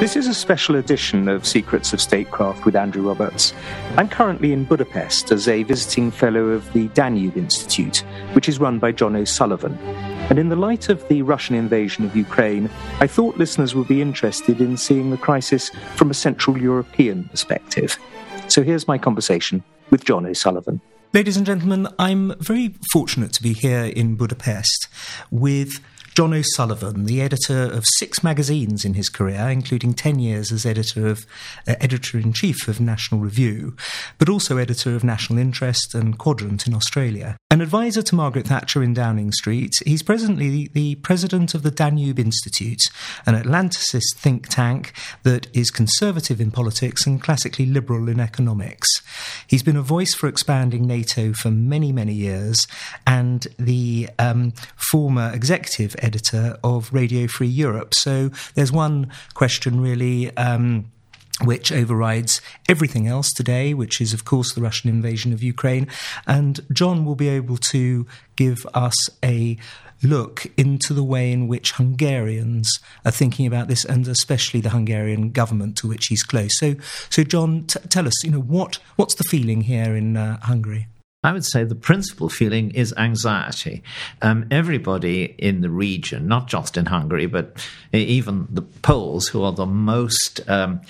This is a special edition of Secrets of Statecraft with Andrew Roberts. I'm currently in Budapest as a visiting fellow of the Danube Institute, which is run by John O'Sullivan. And in the light of the Russian invasion of Ukraine, I thought listeners would be interested in seeing the crisis from a Central European perspective. So here's my conversation with John O'Sullivan. Ladies and gentlemen, I'm very fortunate to be here in Budapest with John O'Sullivan, the editor of six magazines in his career, including 10 years as editor of uh, editor in chief of National Review, but also editor of National Interest and Quadrant in Australia. An advisor to Margaret Thatcher in Downing Street, he's presently the president of the Danube Institute, an Atlanticist think tank that is conservative in politics and classically liberal in economics. He's been a voice for expanding NATO for many, many years, and the um, former executive editor of Radio Free Europe. So there's one question really. Um, which overrides everything else today, which is, of course, the Russian invasion of Ukraine. And John will be able to give us a look into the way in which Hungarians are thinking about this, and especially the Hungarian government to which he's close. So, so John, t- tell us, you know, what what's the feeling here in uh, Hungary? I would say the principal feeling is anxiety. Um, everybody in the region, not just in Hungary, but even the Poles, who are the most um,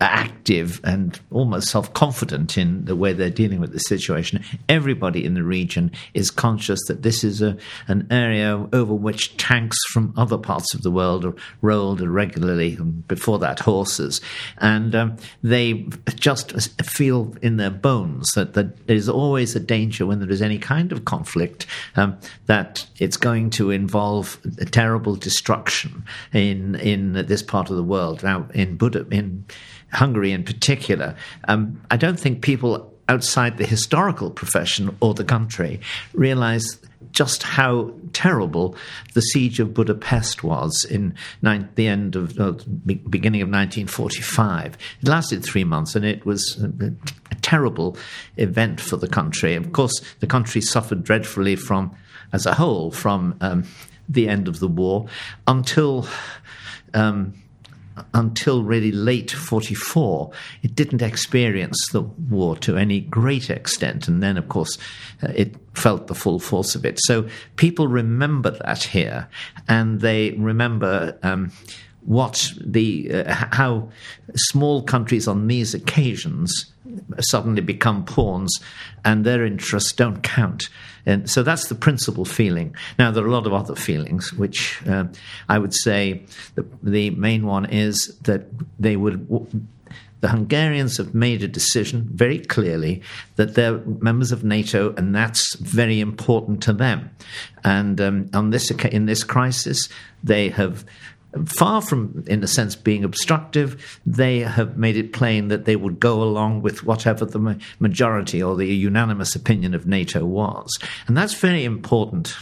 active and almost self confident in the way they're dealing with the situation. Everybody in the region is conscious that this is a, an area over which tanks from other parts of the world are rolled regularly, before that, horses. And um, they just feel in their bones that, that there's always a danger when there is any kind of conflict um, that it's going to involve terrible destruction in, in this part of the world. Now, in Buda, in Hungary in particular, um, I don't think people outside the historical profession or the country realize just how terrible the siege of Budapest was in the end of uh, beginning of 1945. It lasted three months, and it was a, a terrible event for the country. Of course, the country suffered dreadfully from, as a whole, from um, the end of the war until. Um, until really late 44, it didn't experience the war to any great extent. And then, of course, uh, it felt the full force of it. So people remember that here, and they remember. Um, what the uh, how small countries on these occasions suddenly become pawns and their interests don't count. And so that's the principal feeling. Now, there are a lot of other feelings, which uh, I would say the, the main one is that they would. The Hungarians have made a decision very clearly that they're members of NATO, and that's very important to them. And um, on this in this crisis, they have far from, in a sense, being obstructive, they have made it plain that they would go along with whatever the majority or the unanimous opinion of NATO was. And that's very important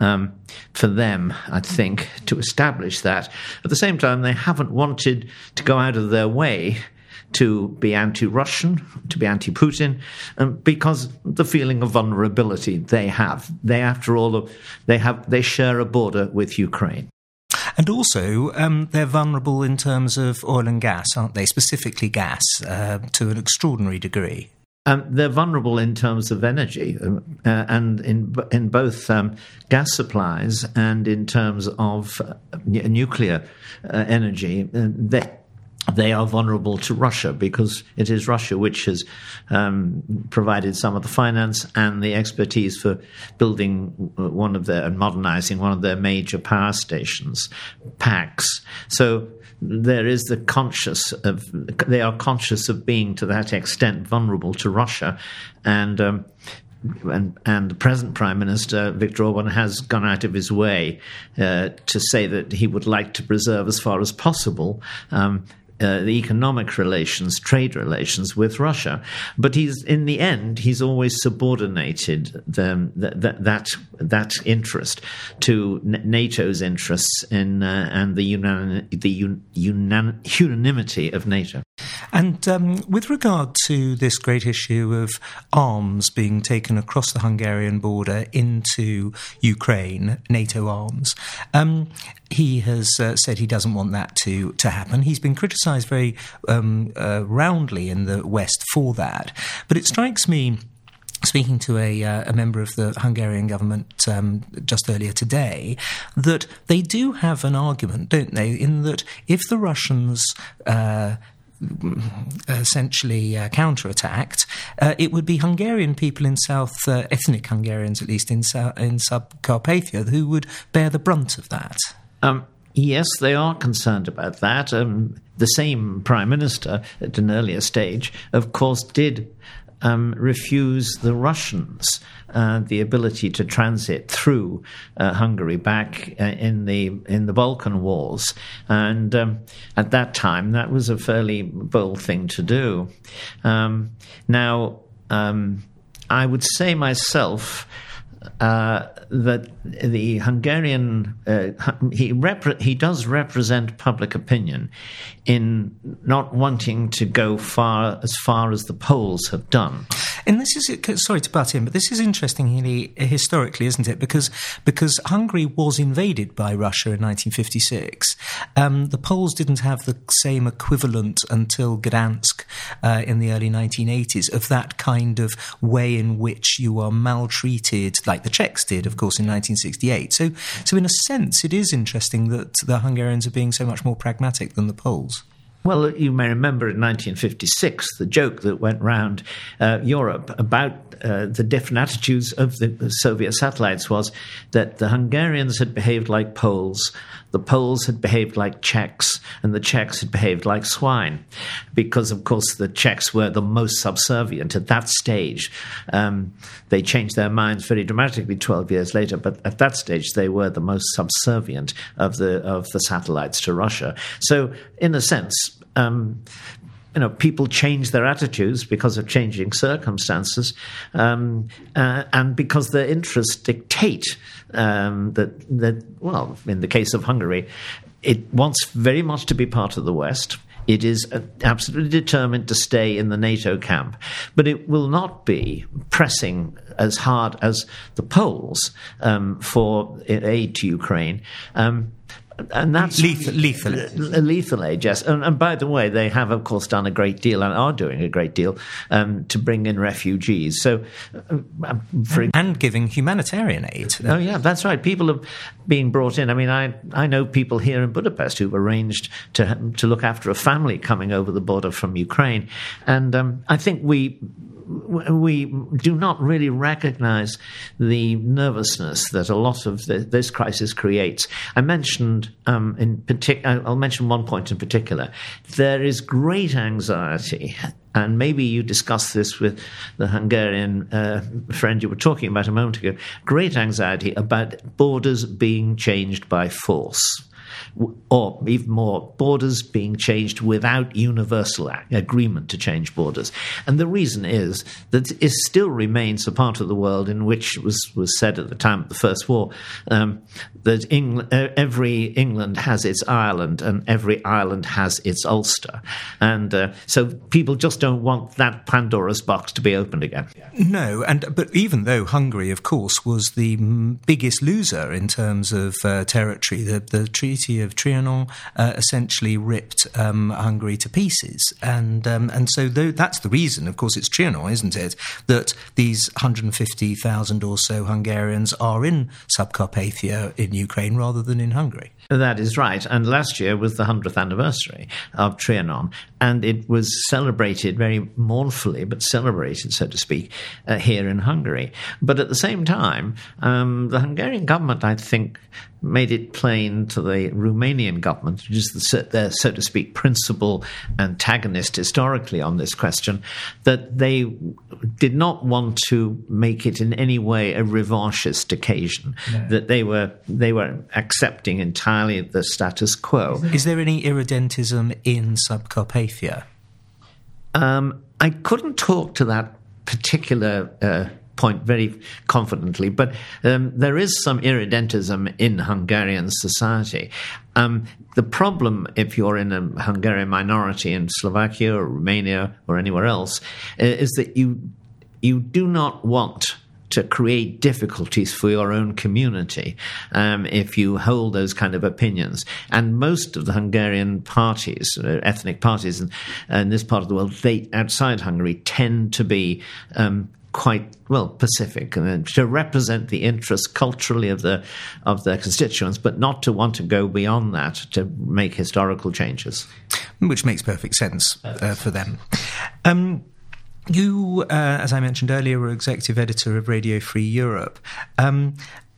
um, for them, I think, to establish that. At the same time, they haven't wanted to go out of their way to be anti-Russian, to be anti-Putin, um, because the feeling of vulnerability they have. They, after all, they have they share a border with Ukraine. And also, um, they're vulnerable in terms of oil and gas, aren't they? Specifically, gas uh, to an extraordinary degree. Um, they're vulnerable in terms of energy, um, uh, and in in both um, gas supplies and in terms of uh, nuclear uh, energy. Uh, they are vulnerable to Russia because it is Russia which has um, provided some of the finance and the expertise for building one of their and modernizing one of their major power stations, Paks. So there is the conscious of they are conscious of being to that extent vulnerable to Russia, and. Um, and, and, the present Prime Minister, Viktor Orban, has gone out of his way uh, to say that he would like to preserve as far as possible um, uh, the economic relations, trade relations with Russia. But he's in the end, he's always subordinated the, the, that that interest to NATO's interests in uh, and the, the un- unan- unanimity of NATO. And um, with regard to this great issue of arms being taken across the Hungarian border into Ukraine, NATO arms, um, he has uh, said he doesn't want that to, to happen. He's been criticised very um, uh, roundly in the West for that. But it strikes me speaking to a, uh, a, member of the Hungarian government um, just earlier today, that they do have an argument, don't they, in that if the Russians uh, essentially uh, counterattacked, uh, it would be Hungarian people in South, uh, ethnic Hungarians at least in, in Subcarpathia, who would bear the brunt of that. Um, yes, they are concerned about that. Um, the same Prime Minister at an earlier stage, of course, did um, refuse the Russians uh, the ability to transit through uh, Hungary back uh, in the in the Balkan Wars, and um, at that time that was a fairly bold thing to do. Um, now, um, I would say myself that the Hungarian uh, he repre- he does represent public opinion in not wanting to go far as far as the Poles have done. And this is sorry to butt in, but this is interesting historically, isn't it? Because because Hungary was invaded by Russia in 1956. Um, the Poles didn't have the same equivalent until Gdansk uh, in the early 1980s of that kind of way in which you are maltreated, like the Czechs did, of course, in 1968. So, so in a sense, it is interesting that the Hungarians are being so much more pragmatic than the Poles. Well, you may remember in 1956 the joke that went round uh, Europe about uh, the different attitudes of the Soviet satellites was that the Hungarians had behaved like Poles, the Poles had behaved like Czechs, and the Czechs had behaved like swine, because of course the Czechs were the most subservient at that stage. Um, they changed their minds very dramatically 12 years later, but at that stage they were the most subservient of the of the satellites to Russia. So, in a sense, um, you know, people change their attitudes because of changing circumstances, um, uh, and because their interests dictate um, that that. Well, in the case of Hungary, it wants very much to be part of the West. It is absolutely determined to stay in the NATO camp, but it will not be pressing as hard as the Poles um, for aid to Ukraine. Um, and that's lethal, lethal, lethal age. Yes, and, and, by the way, they have of course done a great deal and are doing a great deal um, to bring in refugees. So, uh, for, and giving humanitarian aid. Oh yeah, that's right. People are being brought in. I mean, I I know people here in Budapest who've arranged to to look after a family coming over the border from Ukraine, and um, I think we we do not really recognize the nervousness that a lot of the, this crisis creates. I mentioned um, in particular, I'll mention one point in particular. There is great anxiety and maybe you discussed this with the Hungarian uh, friend you were talking about a moment ago, great anxiety about borders being changed by force or even more, borders being changed without universal agreement to change borders. And the reason is that it still remains a part of the world in which was, was said at the time of the First War um, that England, every England has its Ireland and every Ireland has its Ulster. And uh, so people just don't want that Pandora's box to be opened again. No, and but even though Hungary, of course, was the biggest loser in terms of uh, territory, the, the Treaty of of Trianon uh, essentially ripped um, Hungary to pieces, and um, and so that's the reason. Of course, it's Trianon, isn't it, that these 150,000 or so Hungarians are in Subcarpathia in Ukraine rather than in Hungary. That is right. And last year was the 100th anniversary of Trianon, and it was celebrated very mournfully, but celebrated, so to speak, uh, here in Hungary. But at the same time, um, the Hungarian government, I think, made it plain to the Romanian government, which is the, their, so to speak, principal antagonist historically on this question, that they did not want to make it in any way a revanchist occasion. No. That they were they were accepting entirely the status quo. Is there any irredentism in Subcarpathia? Um, I couldn't talk to that particular. Uh, point very confidently, but um, there is some irredentism in Hungarian society. Um, the problem, if you're in a Hungarian minority in Slovakia or Romania or anywhere else, uh, is that you you do not want to create difficulties for your own community um, if you hold those kind of opinions. And most of the Hungarian parties, uh, ethnic parties in, in, this part of the world, they outside Hungary tend to be um, quite well Pacific and to represent the interests culturally of the of their constituents, but not to want to go beyond that to make historical changes, which makes perfect sense uh, for them. Um, you, uh, as I mentioned earlier, were executive editor of Radio Free Europe. Um,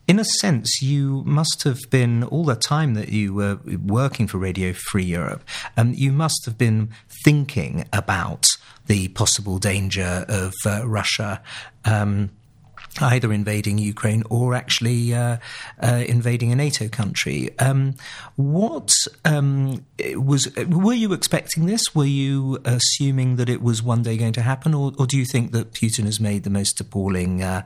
in a sense, you must have been all the time that you were working for Radio Free Europe. Um, you must have been thinking about the possible danger of uh, Russia. Um, either invading Ukraine or actually uh, uh, invading a NATO country. Um, what um, was? Were you expecting this? Were you assuming that it was one day going to happen, or, or do you think that Putin has made the most appalling uh,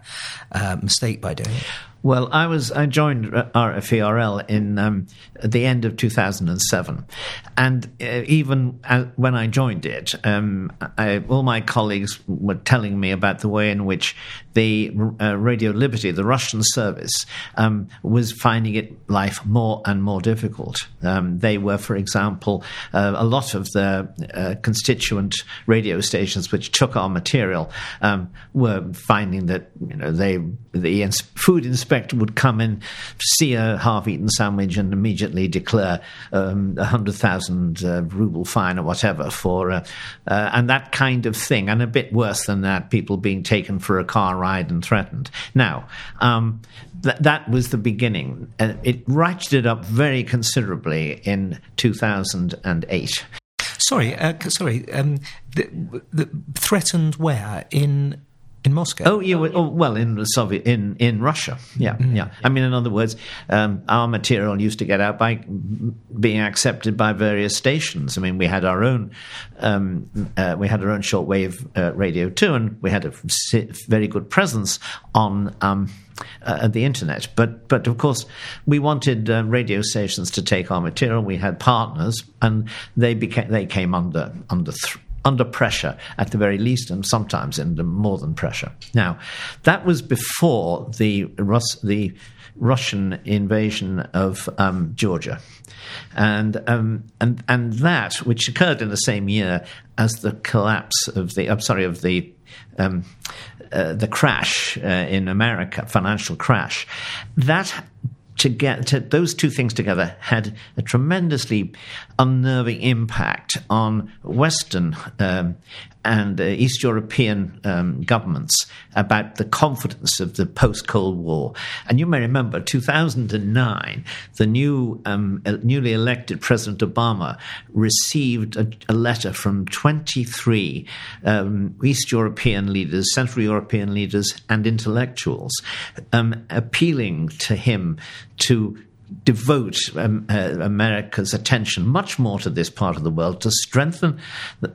uh mistake by doing it? Well, I was I joined RFERL in um, at the end of 2007, and uh, even uh, when I joined it, um, I, all my colleagues were telling me about the way in which the uh, Radio Liberty, the Russian service, um, was finding it life more and more difficult. Um, they were, for example, uh, a lot of the uh, constituent radio stations which took our material um, were finding that you know they the food inspectors inspector would come in, to see a half-eaten sandwich, and immediately declare um, a hundred thousand uh, ruble fine or whatever for, uh, uh, and that kind of thing, and a bit worse than that, people being taken for a car ride and threatened. Now, um, th- that was the beginning. Uh, it ratcheted up very considerably in 2008. Sorry, uh, sorry. Um, the, the, threatened where in in Moscow. Oh, yeah. Oh, well, in the Soviet, in in Russia. Yeah, mm. yeah. I mean, in other words, um, our material used to get out by being accepted by various stations. I mean, we had our own, um, uh, we had our own shortwave uh, radio too, and we had a very good presence on. Um, uh, the internet, but but of course we wanted uh, radio stations to take our material. We had partners, and they became they came under under th- under pressure at the very least, and sometimes under more than pressure. Now, that was before the Rus- the Russian invasion of um, Georgia, and um, and and that which occurred in the same year as the collapse of the I'm sorry of the um, uh, the crash uh, in America, financial crash, that to get to, those two things together had a tremendously unnerving impact on Western um, and uh, East European um, governments about the confidence of the post Cold War. And you may remember 2009, the new, um, newly elected President Obama received a, a letter from 23 um, East European leaders, Central European leaders, and intellectuals um, appealing to him to devote um, uh, America's attention much more to this part of the world, to strengthen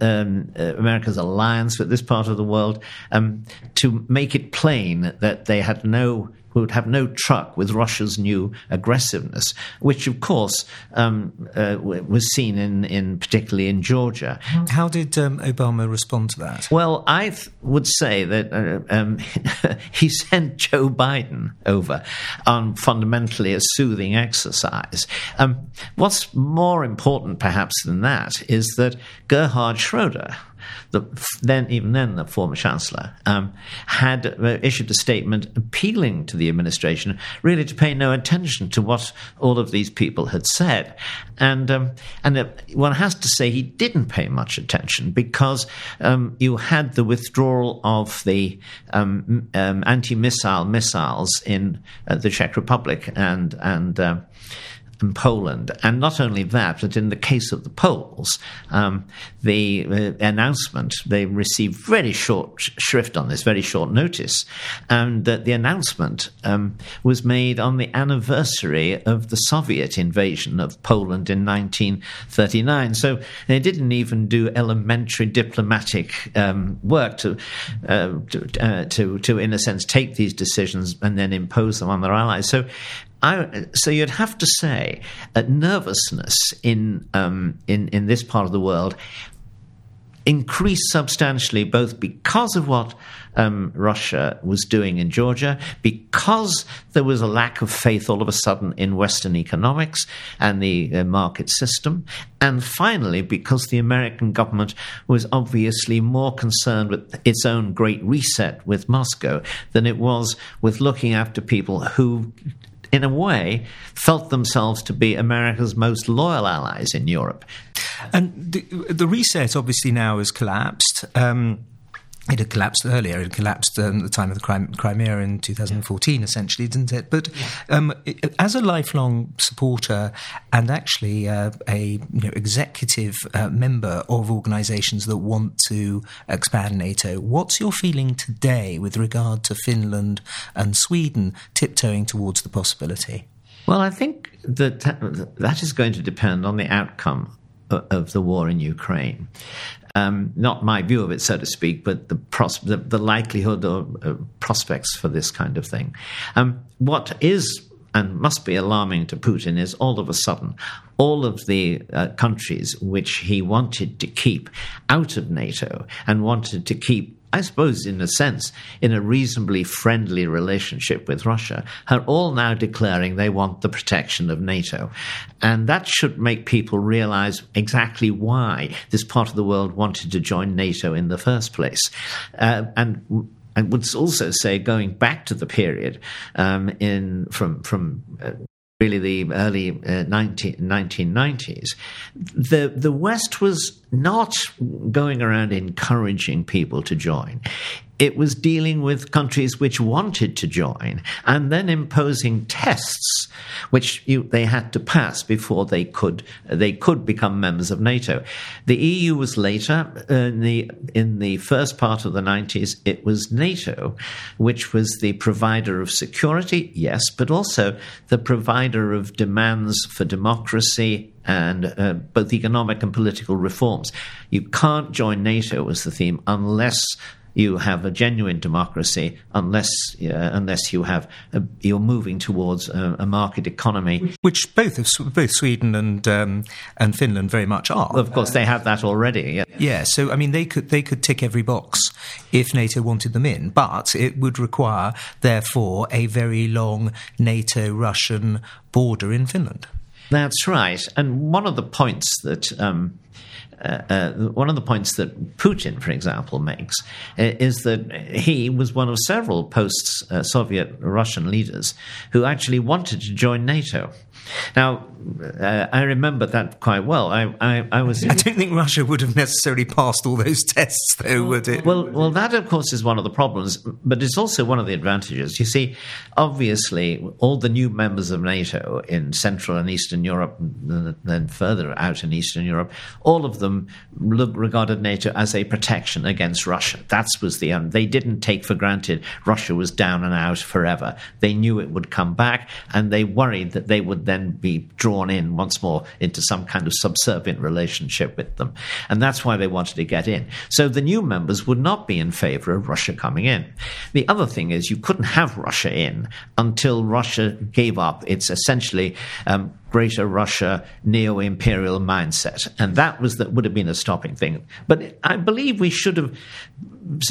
um, uh, America's alliance with this part of the world, um, to make it plain that they had no would have no truck with Russia's new aggressiveness, which, of course, um, uh, was seen in, in particularly in Georgia. How did um, Obama respond to that? Well, I th- would say that uh, um, he sent Joe Biden over on fundamentally a soothing exercise. Um, what's more important, perhaps, than that is that Gerhard Schroeder the then even then the former chancellor um, had uh, issued a statement appealing to the administration really to pay no attention to what all of these people had said, and um, and uh, one has to say he didn't pay much attention because um, you had the withdrawal of the um, um, anti-missile missiles in uh, the Czech Republic and and uh, and Poland. And not only that, but in the case of the Poles, um, the uh, announcement, they received very short shrift on this, very short notice, and that the announcement um, was made on the anniversary of the Soviet invasion of Poland in 1939. So they didn't even do elementary diplomatic um, work to, uh, to, uh, to, to, in a sense, take these decisions and then impose them on their allies. So I, so you'd have to say a nervousness in um, in in this part of the world increased substantially both because of what um, Russia was doing in Georgia, because there was a lack of faith all of a sudden in Western economics and the uh, market system, and finally because the American government was obviously more concerned with its own great reset with Moscow than it was with looking after people who in a way, felt themselves to be America's most loyal allies in Europe. And the, the reset obviously now has collapsed. Um, it had collapsed earlier. It collapsed um, at the time of the Crimea in 2014, essentially, didn't it? But um, it, as a lifelong supporter and actually uh, a you know, executive uh, member of organisations that want to expand NATO, what's your feeling today with regard to Finland and Sweden tiptoeing towards the possibility? Well, I think that that is going to depend on the outcome of the war in Ukraine. Um, not my view of it, so to speak, but the, pros- the, the, likelihood or uh, prospects for this kind of thing. Um, what is and must be alarming to Putin is all of a sudden all of the uh, countries which he wanted to keep out of NATO and wanted to keep I suppose, in a sense, in a reasonably friendly relationship with Russia, are all now declaring they want the protection of NATO. And that should make people realize exactly why this part of the world wanted to join NATO in the first place. Uh, and I would also say, going back to the period um, in from from uh, really the early uh, 19, 1990s, the, the West was not going around encouraging people to join it was dealing with countries which wanted to join and then imposing tests which you, they had to pass before they could they could become members of NATO. The EU was later in the in the first part of the 90s it was NATO which was the provider of security yes but also the provider of demands for democracy and uh, both economic and political reforms. You can't join NATO, was the theme, unless you have a genuine democracy unless uh, unless you have a, you're moving towards a, a, market economy, which both of, both Sweden and um, and Finland very much are. Of course, they have that already. Yeah. yeah. So I mean, they could they could tick every box if NATO wanted them in, but it would require therefore a very long NATO Russian border in Finland. That's right. And one of the points that um, uh, uh, one of the points that Putin, for example, makes uh, is that he was one of several post Soviet Russian leaders who actually wanted to join NATO. Now, uh, I remember that quite well. I, I, I was. I don't think Russia would have necessarily passed all those tests, though, would it? Well, well, that of course is one of the problems, but it's also one of the advantages. You see, obviously, all the new members of NATO in Central and Eastern Europe, and then further out in Eastern Europe, all of them look, regarded NATO as a protection against Russia. That was the um, they didn't take for granted Russia was down and out forever. They knew it would come back, and they worried that they would then be drawn in once more into some kind of subservient relationship with them. And that's why they wanted to get in. So the new members would not be in favor of Russia coming in. The other thing is you couldn't have Russia in until Russia gave up its essentially um, greater Russia neo imperial mindset. And that was that would have been a stopping thing. But I believe we should have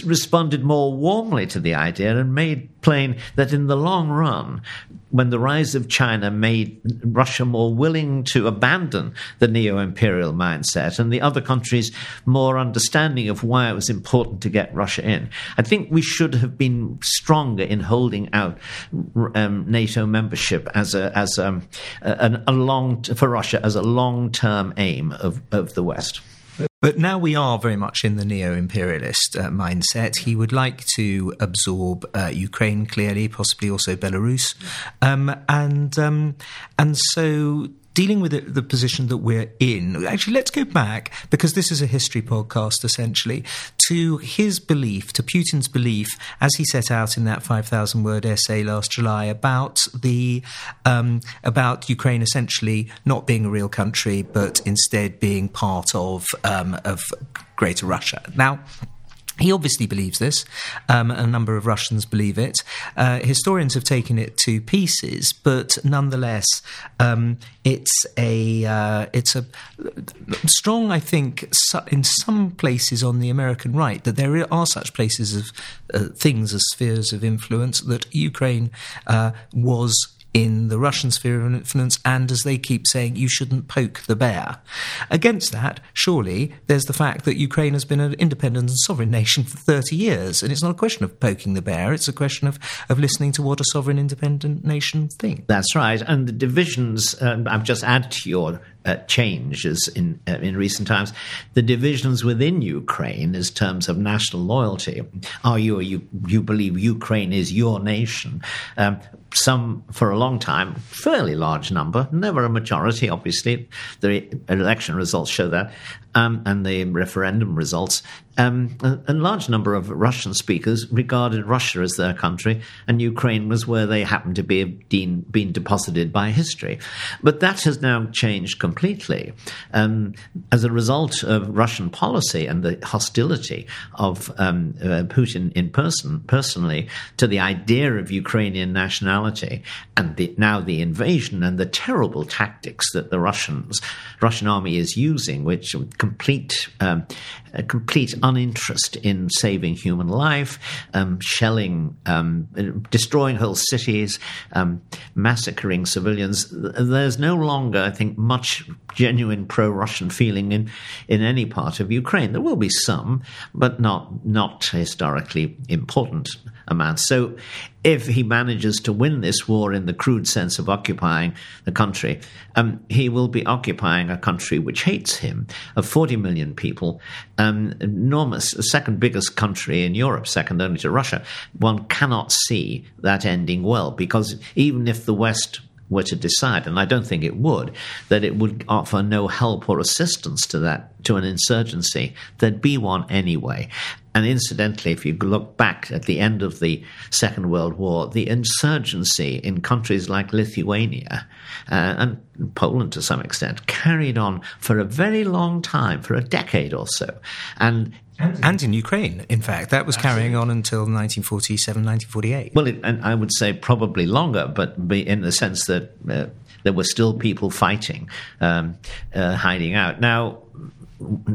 responded more warmly to the idea and made plain that in the long run, when the rise of China made Russia more willing to abandon the neo imperial mindset and the other countries more understanding of why it was important to get Russia in, I think we should have been stronger in holding out um, NATO membership as a, as a, a, a long, for Russia as a long term aim of, of the West. But now we are very much in the neo imperialist uh, mindset. He would like to absorb uh, Ukraine, clearly, possibly also Belarus. Um, and, um, and so dealing with the, the, position that we're in, actually, let's go back, because this is a history podcast essentially, to his belief, to Putin's belief, as he set out in that 5,000 word essay last July about the, um, about Ukraine essentially not being a real country, but instead being part of, um, of Greater Russia. Now, He obviously believes this. Um, a number of Russians believe it. Uh, historians have taken it to pieces, but nonetheless, um, it's a uh, it's a strong. I think in some places on the American right that there are such places of uh, things as spheres of influence that Ukraine uh, was in the Russian sphere of influence, and as they keep saying, you shouldn't poke the bear. Against that, surely, there's the fact that Ukraine has been an independent and sovereign nation for 30 years, and it's not a question of poking the bear, it's a question of, of listening to what a sovereign independent nation thinks. That's right, and the divisions, um, I've just added to your uh, changes in uh, in recent times. The divisions within Ukraine, as terms of national loyalty, are you you you believe Ukraine is your nation? Um, some for a long time, fairly large number, never a majority, obviously. The election results show that, um, and the referendum results. Um, a, a, large number of Russian speakers regarded Russia as their country, and Ukraine was where they happened to be being, being deposited by history. But that has now changed completely. Um, as a result of Russian policy and the hostility of um, uh, Putin in person, personally, to the idea of Ukrainian nationality, and the, now the invasion and the terrible tactics that the Russians, Russian army is using, which complete um, complete uninterest in saving human life, um, shelling, um, destroying whole cities, um, massacring civilians. There's no longer, I think, much genuine pro-Russian feeling in in any part of Ukraine. There will be some, but not not historically important amounts. So if he manages to win this war in the crude sense of occupying the country, um, he will be occupying a country which hates him, of 40 million people, um, enormous, second biggest country in Europe, second only to Russia. One cannot see that ending well because even if the West were to decide, and I don't think it would, that it would offer no help or assistance to that to an insurgency, there'd be one anyway. And incidentally, if you look back at the end of the Second World War, the insurgency in countries like Lithuania uh, and Poland to some extent carried on for a very long time, for a decade or so. And and in Ukraine, in fact, that was carrying on until 1947, 1948. Well, it, and I would say probably longer, but in the sense that uh, there were still people fighting, um, uh, hiding out. Now,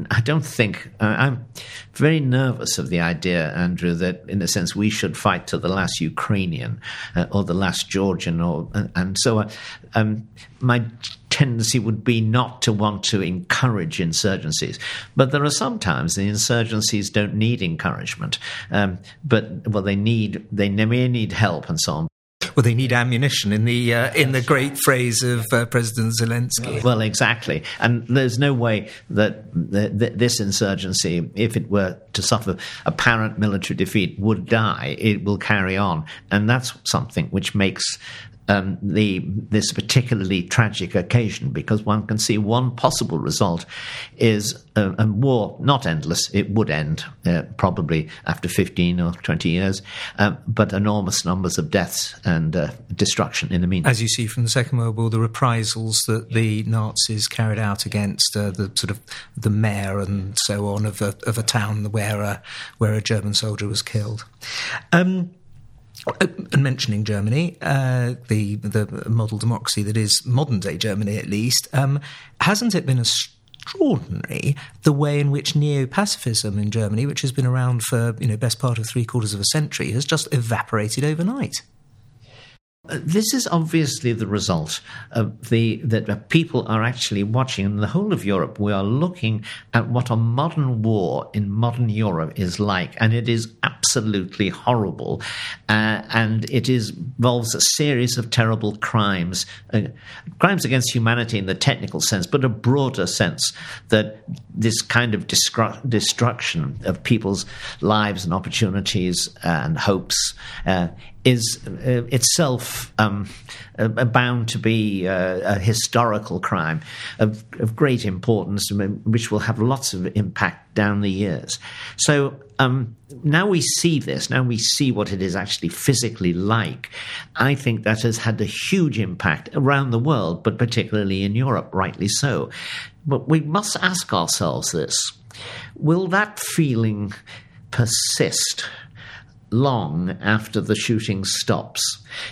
I don't think uh, I'm very nervous of the idea, Andrew, that in a sense we should fight to the last Ukrainian uh, or the last Georgian, or and so uh, um, my tendency would be not to want to encourage insurgencies. But there are sometimes the insurgencies don't need encouragement, um, but well, they need they may need help and so on well, they need ammunition in the uh, in the great phrase of uh, President Zelensky. Well, exactly, and there's no way that the, the, this insurgency, if it were to suffer apparent military defeat, would die. It will carry on, and that's something which makes um, the this particularly tragic occasion because one can see one possible result is a, a war not endless it would end uh, probably after 15 or 20 years uh, but enormous numbers of deaths and uh, destruction in the meantime as you see from the second world war the reprisals that the nazis carried out against uh, the sort of the mayor and so on of a, of a town where a, where a german soldier was killed. Um, and mentioning Germany, uh, the the model democracy that is modern day Germany, at least, um, hasn't it been extraordinary the way in which neo pacifism in Germany, which has been around for you know best part of three quarters of a century, has just evaporated overnight? This is obviously the result of the that people are actually watching in the whole of Europe. We are looking at what a modern war in modern Europe is like, and it is absolutely horrible, uh, and it is, involves a series of terrible crimes, uh, crimes against humanity in the technical sense, but a broader sense that this kind of destru- destruction of people's lives and opportunities and hopes uh, is uh, itself um, uh, bound to be uh, a historical crime of, of, great importance, which will have lots of impact down the years. So um, now we see this, now we see what it is actually physically like. I think that has had a huge impact around the world, but particularly in Europe, rightly so. But we must ask ourselves this will that feeling persist long after the shooting stops?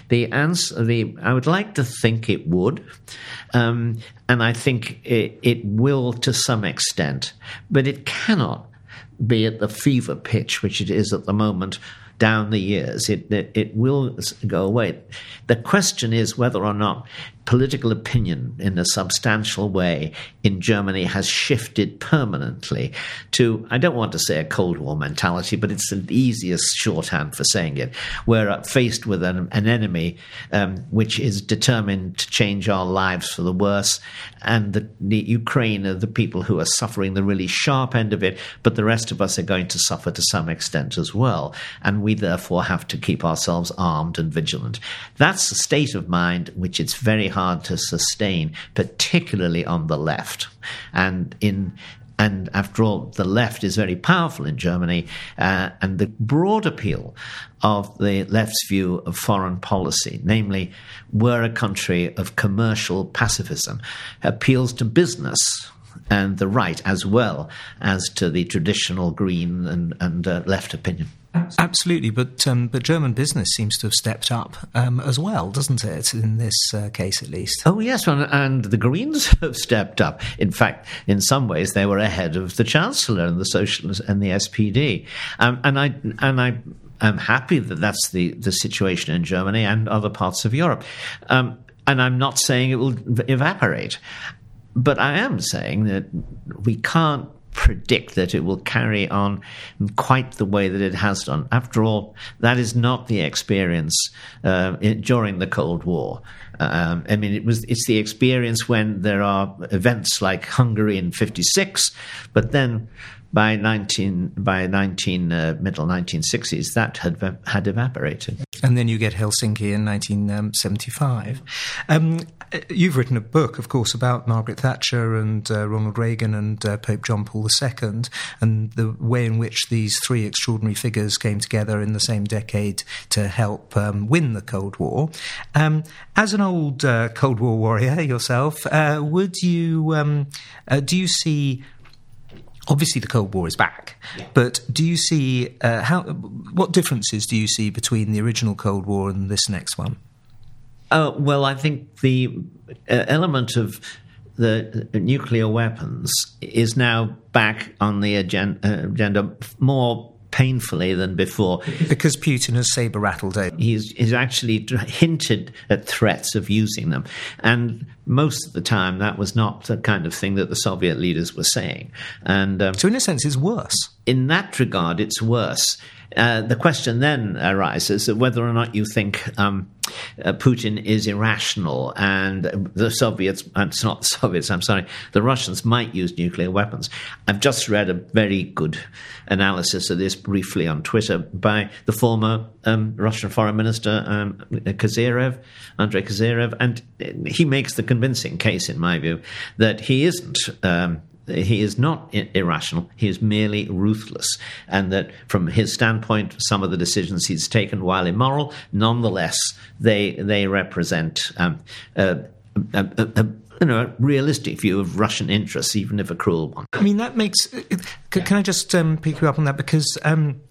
The answer, the I would like to think it would, um, and I think it, it will to some extent, but it cannot be at the fever pitch which it is at the moment down the years. It, it, it will go away. The question is whether or not political opinion in a substantial way in Germany has shifted permanently to, I don't want to say a Cold War mentality, but it's the easiest shorthand for saying it. We're uh, faced with an, an enemy um, which is determined to change our lives for the worse, and the, the Ukraine are the people who are suffering the really sharp end of it, but the rest of us are going to suffer to some extent as well. And we therefore have to keep ourselves armed and vigilant. That's a state of mind which it's very hard to sustain, particularly on the left. And in and after all, the left is very powerful in Germany, uh, and the broad appeal of the left's view of foreign policy, namely, we're a country of commercial pacifism, appeals to business and the right as well as to the traditional green and, and uh, left opinion. Absolutely, but um, but German business seems to have stepped up um, as well, doesn't it? In this uh, case, at least. Oh yes, and the Greens have stepped up. In fact, in some ways, they were ahead of the Chancellor and the Socialists and the SPD. Um, and I and I am happy that that's the the situation in Germany and other parts of Europe. Um, and I'm not saying it will evaporate, but I am saying that we can't predict that it will carry on quite the way that it has done. After all, that is not the experience uh, in, during the Cold War. Um, I mean, it was it's the experience when there are events like Hungary in '56, but then by 19 by 19 uh, middle 1960s that had had evaporated and then you get Helsinki in 1975 um, you've written a book of course about Margaret Thatcher and uh, Ronald Reagan and uh, Pope John Paul II and the way in which these three extraordinary figures came together in the same decade to help um, win the Cold War um, as an old uh, Cold War warrior yourself uh, would you um, uh, do you see obviously the Cold War is back, yeah. but do you see uh, how? What differences do you see between the original Cold War and this next one? Uh, well, I think the uh, element of the nuclear weapons is now back on the agenda, agenda more painfully than before. Because Putin has saber rattled it. He's, he's actually hinted at threats of using them. And most of the time, that was not the kind of thing that the Soviet leaders were saying. And um, So, in a sense, it's worse. In that regard, it's worse. Uh, the question then arises whether or not you think um, uh, Putin is irrational and the Soviets, uh, it's not the Soviets, I'm sorry, the Russians might use nuclear weapons. I've just read a very good analysis of this briefly on Twitter by the former um, Russian Foreign Minister um, Kozyrev, Andrei Kozyrev, and he makes the convincing case, in my view, that he isn't. Um, he is not irrational. He is merely ruthless. And that from his standpoint, some of the decisions he's taken, while immoral, nonetheless, they, they represent um, a, a, a, you know, a realistic view of Russian interests, even if a cruel one. I mean, that makes. Can, can I just um, pick you up on that? Because, um,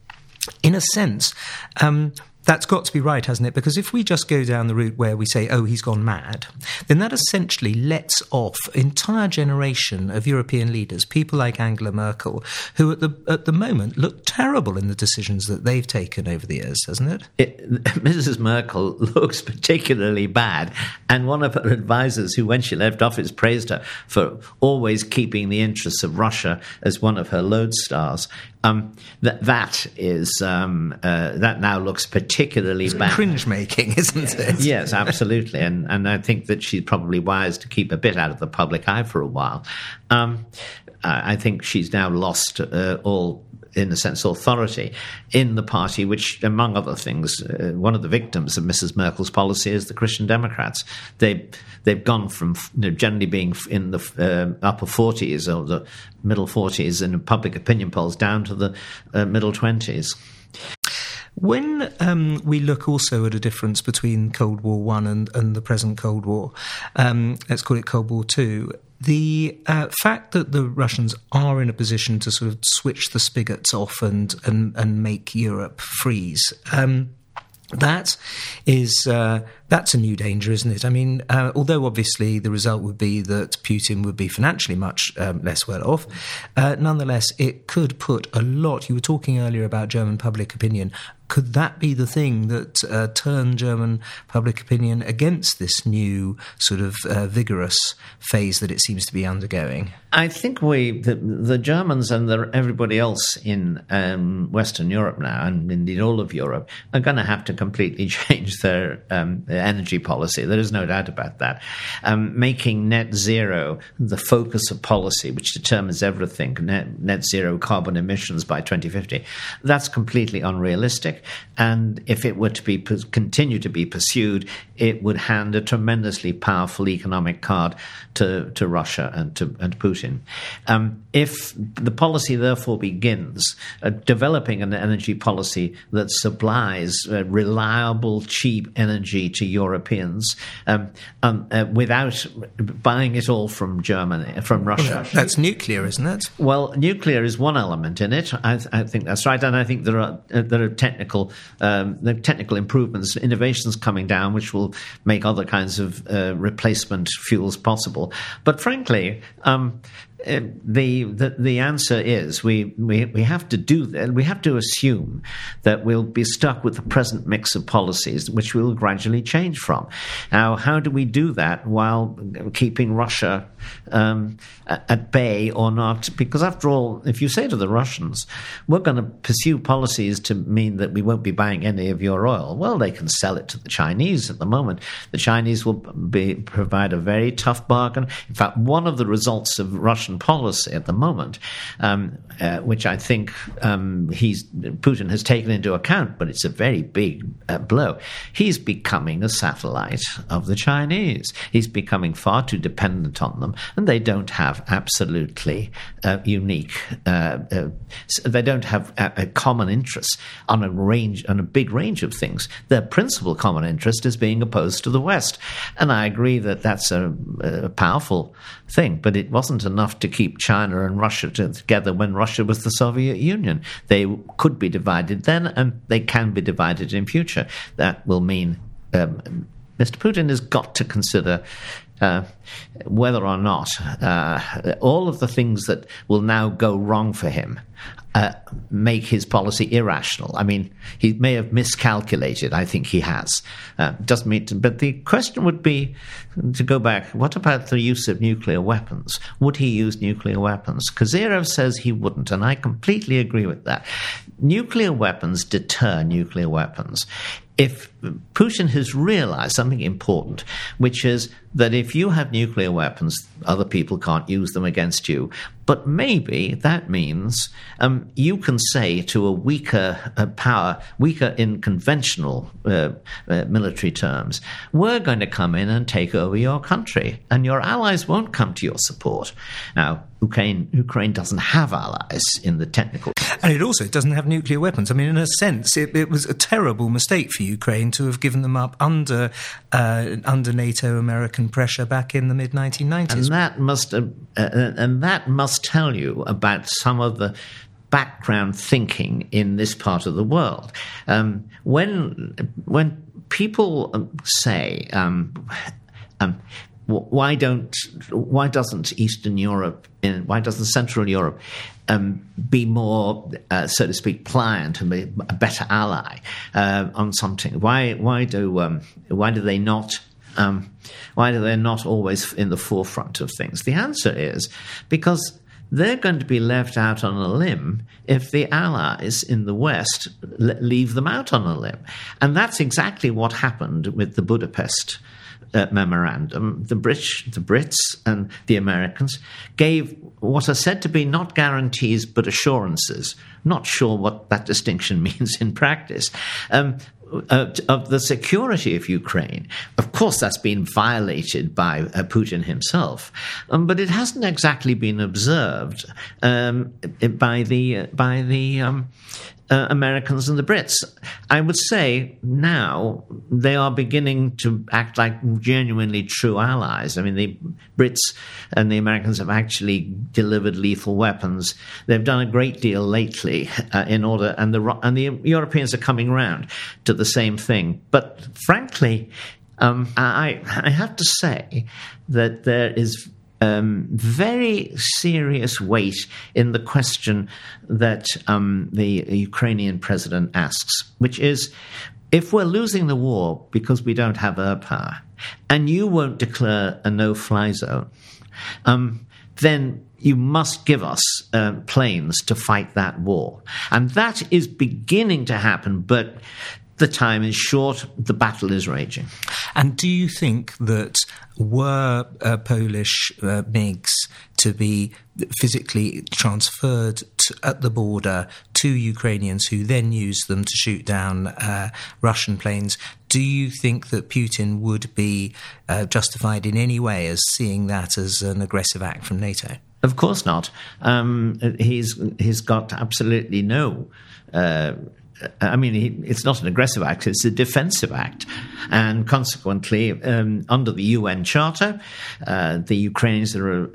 in a sense, um, that's got to be right, hasn't it? Because if we just go down the route where we say, oh, he's gone mad, then that essentially lets off entire generation of European leaders, people like Angela Merkel, who at the at the moment look terrible in the decisions that they've taken over the years, doesn't it? it Mrs. Merkel looks particularly bad, and one of her advisors, who when she left office praised her for always keeping the interests of Russia as one of her lodestars, um, that that is um, uh, that now looks particularly it's bad. Cringe making, isn't it? yes, absolutely, and and I think that she's probably wise to keep a bit out of the public eye for a while. Um, I think she's now lost uh, all in a sense, authority in the party, which, among other things, uh, one of the victims of Mrs. Merkel's policy is the Christian Democrats. They they've gone from you know, generally being in the uh, upper forties or the middle forties in public opinion polls down to the uh, middle twenties. When um, we look also at a difference between Cold War One and, and the present Cold War, um, let's call it Cold War Two, the uh, fact that the Russians are in a position to sort of switch the spigots off and and, and make Europe freeze. Um, that is uh, that's a new danger, isn't it? I mean, uh, although obviously the result would be that Putin would be financially much um, less well off, uh, nonetheless, it could put a lot. You were talking earlier about German public opinion. Could that be the thing that uh, turned German public opinion against this new sort of uh, vigorous phase that it seems to be undergoing? I think we, the, the Germans and the, everybody else in um, Western Europe now, and indeed all of Europe, are going to have to completely change their um, energy policy. There is no doubt about that. Um, making net zero the focus of policy, which determines everything, net, net zero carbon emissions by 2050, that's completely unrealistic. And if it were to be continue to be pursued, it would hand a tremendously powerful economic card to, to Russia and to, and Putin. Um, if the policy therefore begins uh, developing an energy policy that supplies uh, reliable, cheap energy to Europeans um, um, uh, without buying it all from Germany, from Russia. Well, that's nuclear, isn't it? Well, nuclear is one element in it. I, th- I think that's right, and I think there are uh, there are technical um, there are technical improvements, innovations coming down, which will make other kinds of uh, replacement fuels possible. But frankly. Um, the, the the answer is we, we we have to do that. We have to assume that we'll be stuck with the present mix of policies, which we'll gradually change from. Now, how do we do that while keeping Russia um, at bay or not? Because after all, if you say to the Russians, "We're going to pursue policies to mean that we won't be buying any of your oil," well, they can sell it to the Chinese at the moment. The Chinese will be provide a very tough bargain. In fact, one of the results of Russian Russian policy at the moment, um, uh, which I think um, he's Putin has taken into account, but it's a very big uh, blow. He's becoming a satellite of the Chinese. He's becoming far too dependent on them, and they don't have absolutely uh, unique. Uh, uh, they don't have a, a common interest on a range on a big range of things. Their principal common interest is being opposed to the West, and I agree that that's a, a powerful thing, but it wasn't enough to keep China and Russia together when Russia was the Soviet Union. They could be divided then, and they can be divided in future. That will mean um, Mr. Putin has got to consider uh, whether or not uh, all of the things that will now go wrong for him uh, make his policy irrational. I mean, he may have miscalculated. I think he has. Uh, doesn't mean, to, but the question would be to go back. What about the use of nuclear weapons? Would he use nuclear weapons? Kozyrev says he wouldn't, and I completely agree with that. Nuclear weapons deter nuclear weapons if Putin has realized something important, which is that if you have nuclear weapons, other people can't use them against you. But maybe that means um, you can say to a weaker uh, power, weaker in conventional uh, uh, military terms, we're going to come in and take over your country, and your allies won't come to your support. Now, Ukraine, Ukraine doesn't have allies in the technical. And it also doesn't have nuclear weapons. I mean, in a sense, it, it was a terrible mistake for Ukraine to have given them up under uh, under NATO American pressure back in the mid 1990s. And that must uh, uh, and that must tell you about some of the background thinking in this part of the world. Um, when when people um, say um, um, why don't why doesn't Eastern Europe in, why doesn't Central Europe um, be more uh, so to speak pliant and be a better ally uh, on something why why do um, why do they not um, why do they not always in the forefront of things the answer is because they're going to be left out on a limb if the allies in the West leave them out on a limb. And that's exactly what happened with the Budapest uh, memorandum, the British, the Brits, and the Americans gave what are said to be not guarantees but assurances. Not sure what that distinction means in practice. Um, uh, of the security of Ukraine. Of course, that's been violated by uh, Putin himself, um, but it hasn't exactly been observed um, by the uh, by the um, uh, Americans and the Brits. I would say now they are beginning to act like genuinely true allies. I mean, the Brits and the Americans have actually delivered lethal weapons. They've done a great deal lately uh, in order, and the and the Europeans are coming around to the same thing. But frankly, um, I, I have to say that there is um, very serious weight in the question that um, the Ukrainian president asks, which is if we're losing the war because we don't have air power, and you won't declare a no fly zone, um, then you must give us uh, planes to fight that war. And that is beginning to happen, but the time is short, the battle is raging. And do you think that were uh, Polish uh, MiGs to be physically transferred to, at the border to Ukrainians who then use them to shoot down uh, Russian planes, do you think that Putin would be uh, justified in any way as seeing that as an aggressive act from NATO? Of course not. Um, he's he's got absolutely no uh, I mean, it's not an aggressive act, it's a defensive act. And consequently, um, under the UN Charter, uh, the Ukrainians are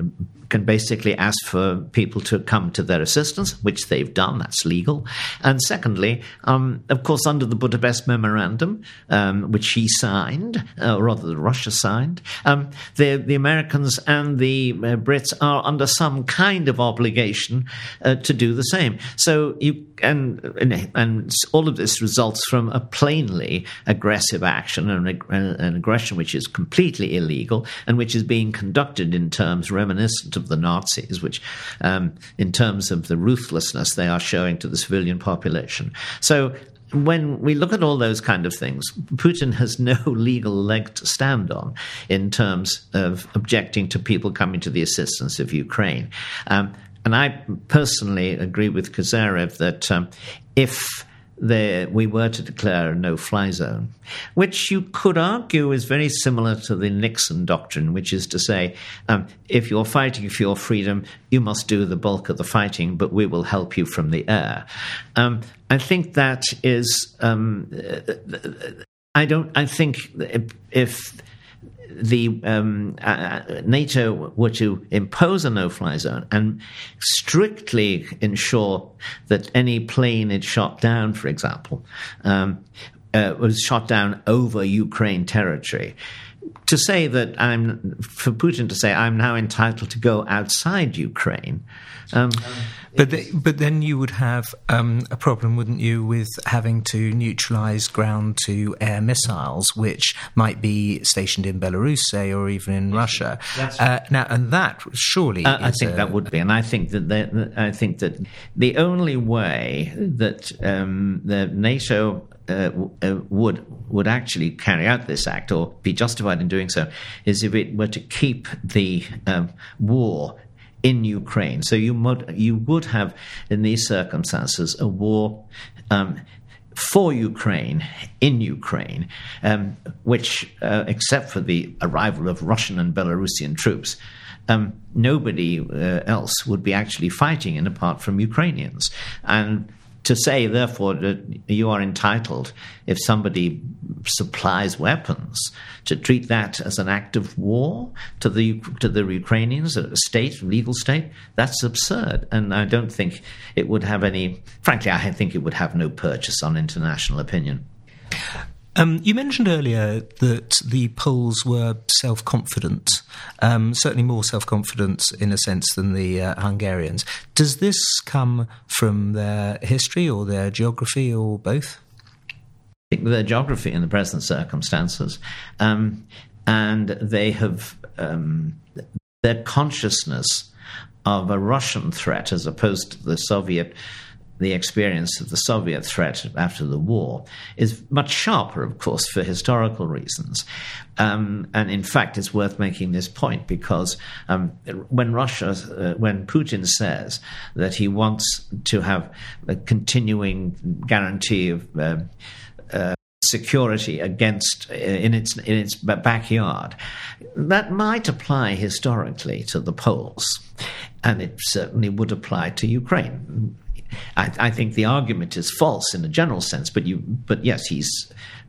can basically ask for people to come to their assistance, which they've done. That's legal. And secondly, um, of course, under the Budapest Memorandum, um, which he signed, uh, or rather, Russia signed, um, the, the Americans and the uh, Brits are under some kind of obligation uh, to do the same. So you and, and, and all of this results from a plainly aggressive action, an, an aggression which is completely illegal and which is being conducted in terms reminiscent of of the Nazis, which, um, in terms of the ruthlessness they are showing to the civilian population. So when we look at all those kind of things, Putin has no legal leg to stand on in terms of objecting to people coming to the assistance of Ukraine. Um, and I personally agree with Kozyrev that um, if there, we were to declare a no fly zone, which you could argue is very similar to the Nixon doctrine, which is to say, um, if you're fighting for your freedom, you must do the bulk of the fighting, but we will help you from the air. Um, I think that is. Um, I don't. I think if, if the um, uh, uh, NATO were to impose a no-fly zone and strictly ensure that any plane it shot down, for example, um, uh, was shot down over Ukraine territory, to say that I'm for Putin to say I'm now entitled to go outside Ukraine. Um, but the, but then you would have um, a problem, wouldn't you, with having to neutralise ground to air missiles, which might be stationed in Belarus, say, or even in Russia. Uh, now, and that surely, uh, I think a, that would be, and I think that the, I think that the only way that um, the NATO uh, uh, would would actually carry out this act or be justified in doing so is if it were to keep the um, war in Ukraine. So you would you would have in these circumstances a war. Um, for Ukraine, in Ukraine, um, which, uh, except for the arrival of Russian and Belarusian troops, um, nobody uh, else would be actually fighting in apart from Ukrainians. And to say, therefore, that you are entitled, if somebody supplies weapons, to treat that as an act of war to the to the Ukrainians, a state, legal state, that's absurd. And I don't think it would have any. Frankly, I think it would have no purchase on international opinion. Um, you mentioned earlier that the Poles were self confident, um, certainly more self confident in a sense than the uh, Hungarians. Does this come from their history or their geography or both? I think their geography in the present circumstances. Um, and they have um, their consciousness of a Russian threat as opposed to the Soviet the experience of the Soviet threat after the war is much sharper, of course, for historical reasons. Um, and in fact, it's worth making this point because um, when Russia, uh, when Putin says that he wants to have a continuing guarantee of uh, uh, security against uh, in its in its backyard, that might apply historically to the Poles, and it certainly would apply to Ukraine I, I, think the argument is false in a general sense, but you, but yes, he's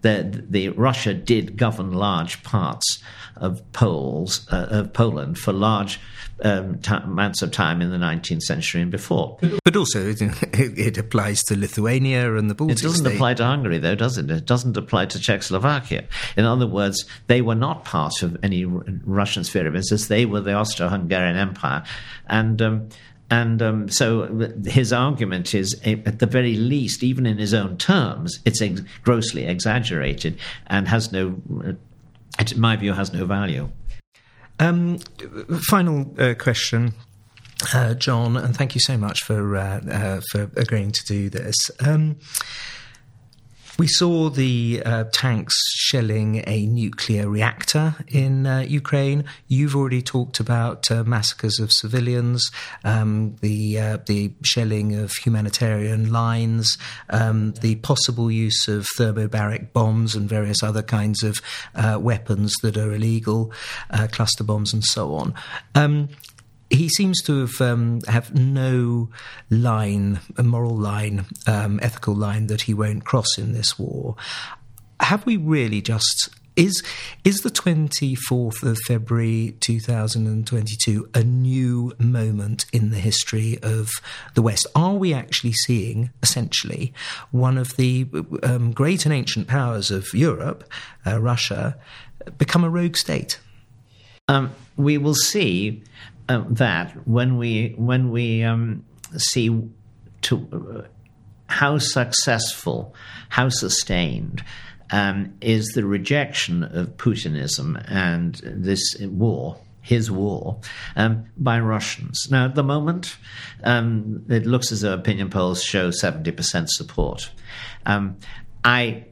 the the Russia did govern large parts of Poles uh, of Poland for large um, t- amounts of time in the 19th century and before. But also, it, it applies to Lithuania and the Baltic. It doesn't state. apply to Hungary, though, does it? It doesn't apply to Czechoslovakia. In other words, they were not part of any Russian sphere of influence. They were the Austro-Hungarian Empire, and. Um, and um, so his argument is, at the very least, even in his own terms, it's ex- grossly exaggerated and has no, in my view, has no value. Um, final uh, question. Uh, John, and thank you so much for uh, uh for agreeing to do this. Um, we saw the uh, tanks shelling a nuclear reactor in uh, Ukraine. You've already talked about uh, massacres of civilians, um, the uh, the shelling of humanitarian lines, um, the possible use of thermobaric bombs and various other kinds of uh, weapons that are illegal, uh, cluster bombs and so on. Um, he seems to have um, have no line, a moral line, um, ethical line that he won't cross in this war. Have we really just is is the 24th of February 2022 a new moment in the history of the West? Are we actually seeing essentially one of the um, great and ancient powers of Europe, uh, Russia, become a rogue state? Um, we will see uh, that when we when we um, see to uh, how successful, how sustained um, is the rejection of Putinism and this war his war um, by Russians. Now, at the moment, um, it looks as though opinion polls show 70% support. Um, I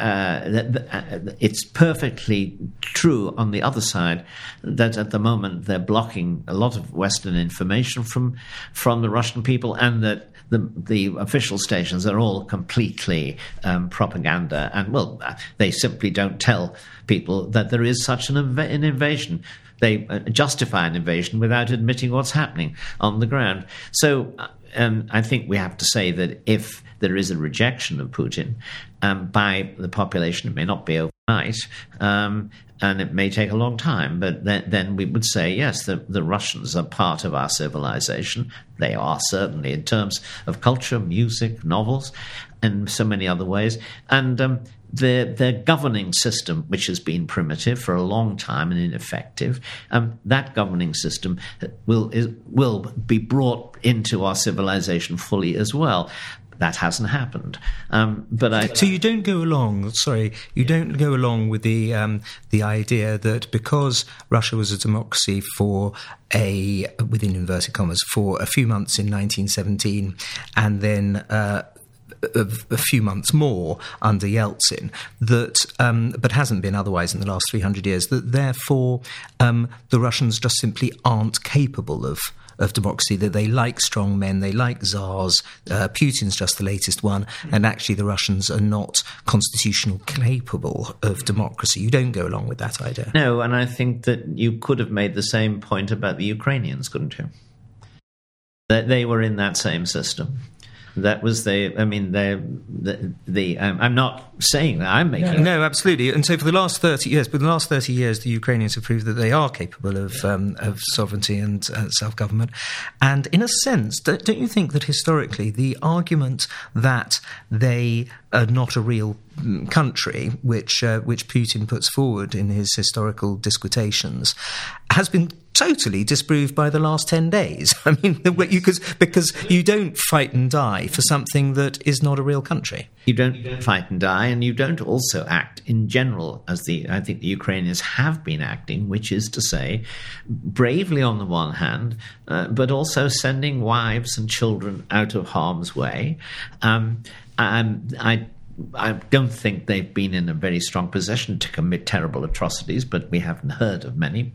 uh, it's perfectly true on the other side that at the moment they're blocking a lot of Western information from from the Russian people, and that the the official stations are all completely um, propaganda, and well, they simply don't tell people that there is such an, inv- an invasion they uh, justify an invasion without admitting what's happening on the ground. So um, I think we have to say that if there is a rejection of Putin um, by the population, it may not be overnight, um, and it may take a long time, but then, then we would say, yes, the, the, Russians are part of our civilization. They are certainly in terms of culture, music, novels, and so many other ways. And um, their their governing system, which has been primitive for a long time and ineffective, um, that governing system will is, will be brought into our civilization fully as well. That hasn't happened, um, but I, so you don't go along. Sorry, you don't go along with the um, the idea that because Russia was a democracy for a within inverted commas for a few months in 1917, and then uh, a, a few months more under Yeltsin, that um, but hasn't been otherwise in the last 300 years, that therefore um, the Russians just simply aren't capable of of democracy, that they like strong men, they like czars. Uh, Putin's just the latest one, and actually the Russians are not constitutional capable of democracy. You don't go along with that idea. No, and I think that you could have made the same point about the Ukrainians, couldn't you? That they were in that same system that was the i mean the the, the um, i'm not saying that i'm making no, no, absolutely. And so for the last 30 years for the last 30 years the ukrainians have proved that they are capable of um, of sovereignty and uh, self-government. And in a sense don't, don't you think that historically the argument that they are not a real mm, country, which uh, which Putin puts forward in his historical disquisitions, has been totally disproved by the last 10 days. I mean, because, because you don't fight and die for something that is not a real country. You don't fight and die, and you don't also act in general as the I think the Ukrainians have been acting, which is to say, bravely on the one hand, uh, but also sending wives and children out of harm's way. Um, I I don't think they've been in a very strong position to commit terrible atrocities, but we haven't heard of many.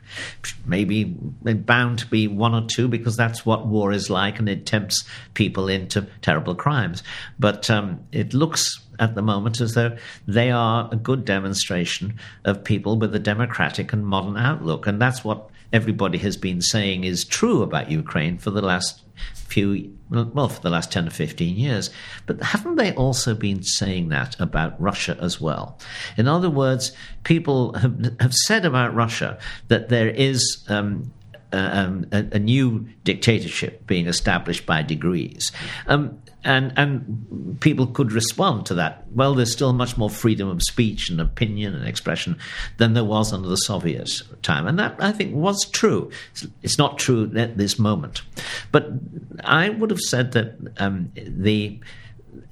Maybe they're bound to be one or two because that's what war is like and it tempts people into terrible crimes. But um, it looks at the moment as though they are a good demonstration of people with a democratic and modern outlook. And that's what everybody has been saying is true about Ukraine for the last few, well, for the last 10 or 15 years. But haven't they also been saying that about Russia as well? In other words, people have, have said about Russia that there is um, um, a, a, new dictatorship being established by degrees. Um, and and people could respond to that. Well, there's still much more freedom of speech and opinion and expression than there was under the Soviet time, and that I think was true. It's not true at this moment, but I would have said that um, the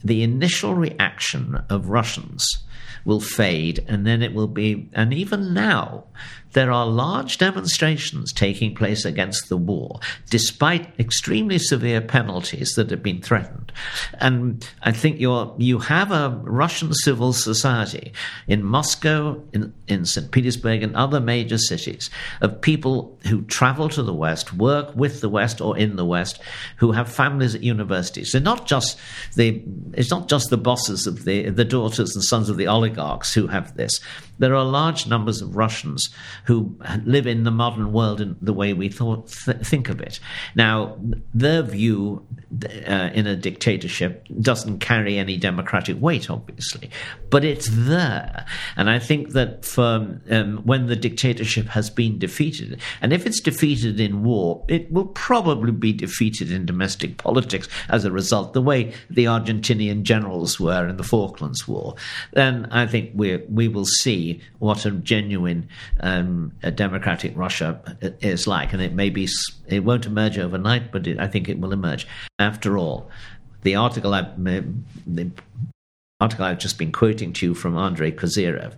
the initial reaction of Russians will fade, and then it will be, and even now, there are large demonstrations taking place against the war, despite extremely severe penalties that have been threatened. And I think you you have a Russian civil society in Moscow, in, in St. Petersburg, and other major cities of people who travel to the West, work with the West or in the West, who have families at universities. They're not just the it's not just the bosses of the the daughters and sons of the oligarchs who have this. There are large numbers of Russians who live in the modern world in the way we thought th- think of it. Now, their view uh, in a dictatorship doesn't carry any democratic weight, obviously, but it's there. And I think that for um, when the dictatorship has been defeated, and if it's defeated in war, it will probably be defeated in domestic politics as a result, the way the Argentinian generals were in the Falklands War. Then I think we we will see what a genuine um, a democratic Russia is like, and it may be it won't emerge overnight, but it, I think it will emerge. After all, the article I the article I've just been quoting to you from Andrei Kozyrev.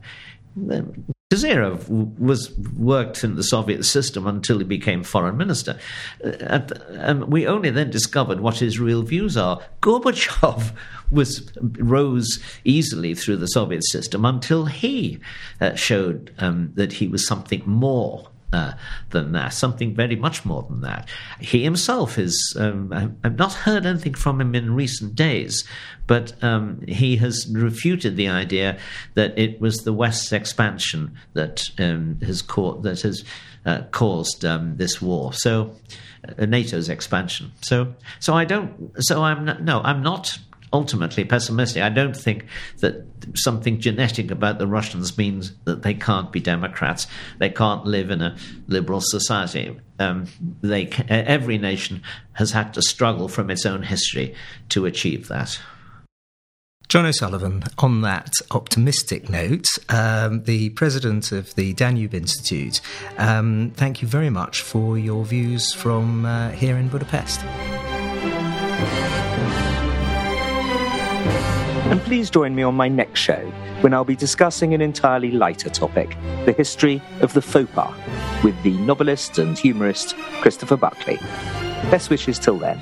Kozyrev was worked in the Soviet system until he became foreign minister. Uh, and we only then discovered what his real views are. Gorbachev was rose easily through the Soviet system until he uh, showed um, that he was something more uh, than that, something very much more than that. He himself is, um, I've not heard anything from him in recent days, but um, he has refuted the idea that it was the West's expansion that um, has, caught, that has uh, caused um, this war. So, uh, NATO's expansion. So, so I don't. So I'm not, no, I'm not ultimately pessimistic. I don't think that something genetic about the Russians means that they can't be Democrats. They can't live in a liberal society. Um, they, every nation has had to struggle from its own history to achieve that. John O'Sullivan, on that optimistic note, um, the president of the Danube Institute, um, thank you very much for your views from uh, here in Budapest. And please join me on my next show when I'll be discussing an entirely lighter topic the history of the faux pas with the novelist and humorist Christopher Buckley. Best wishes till then.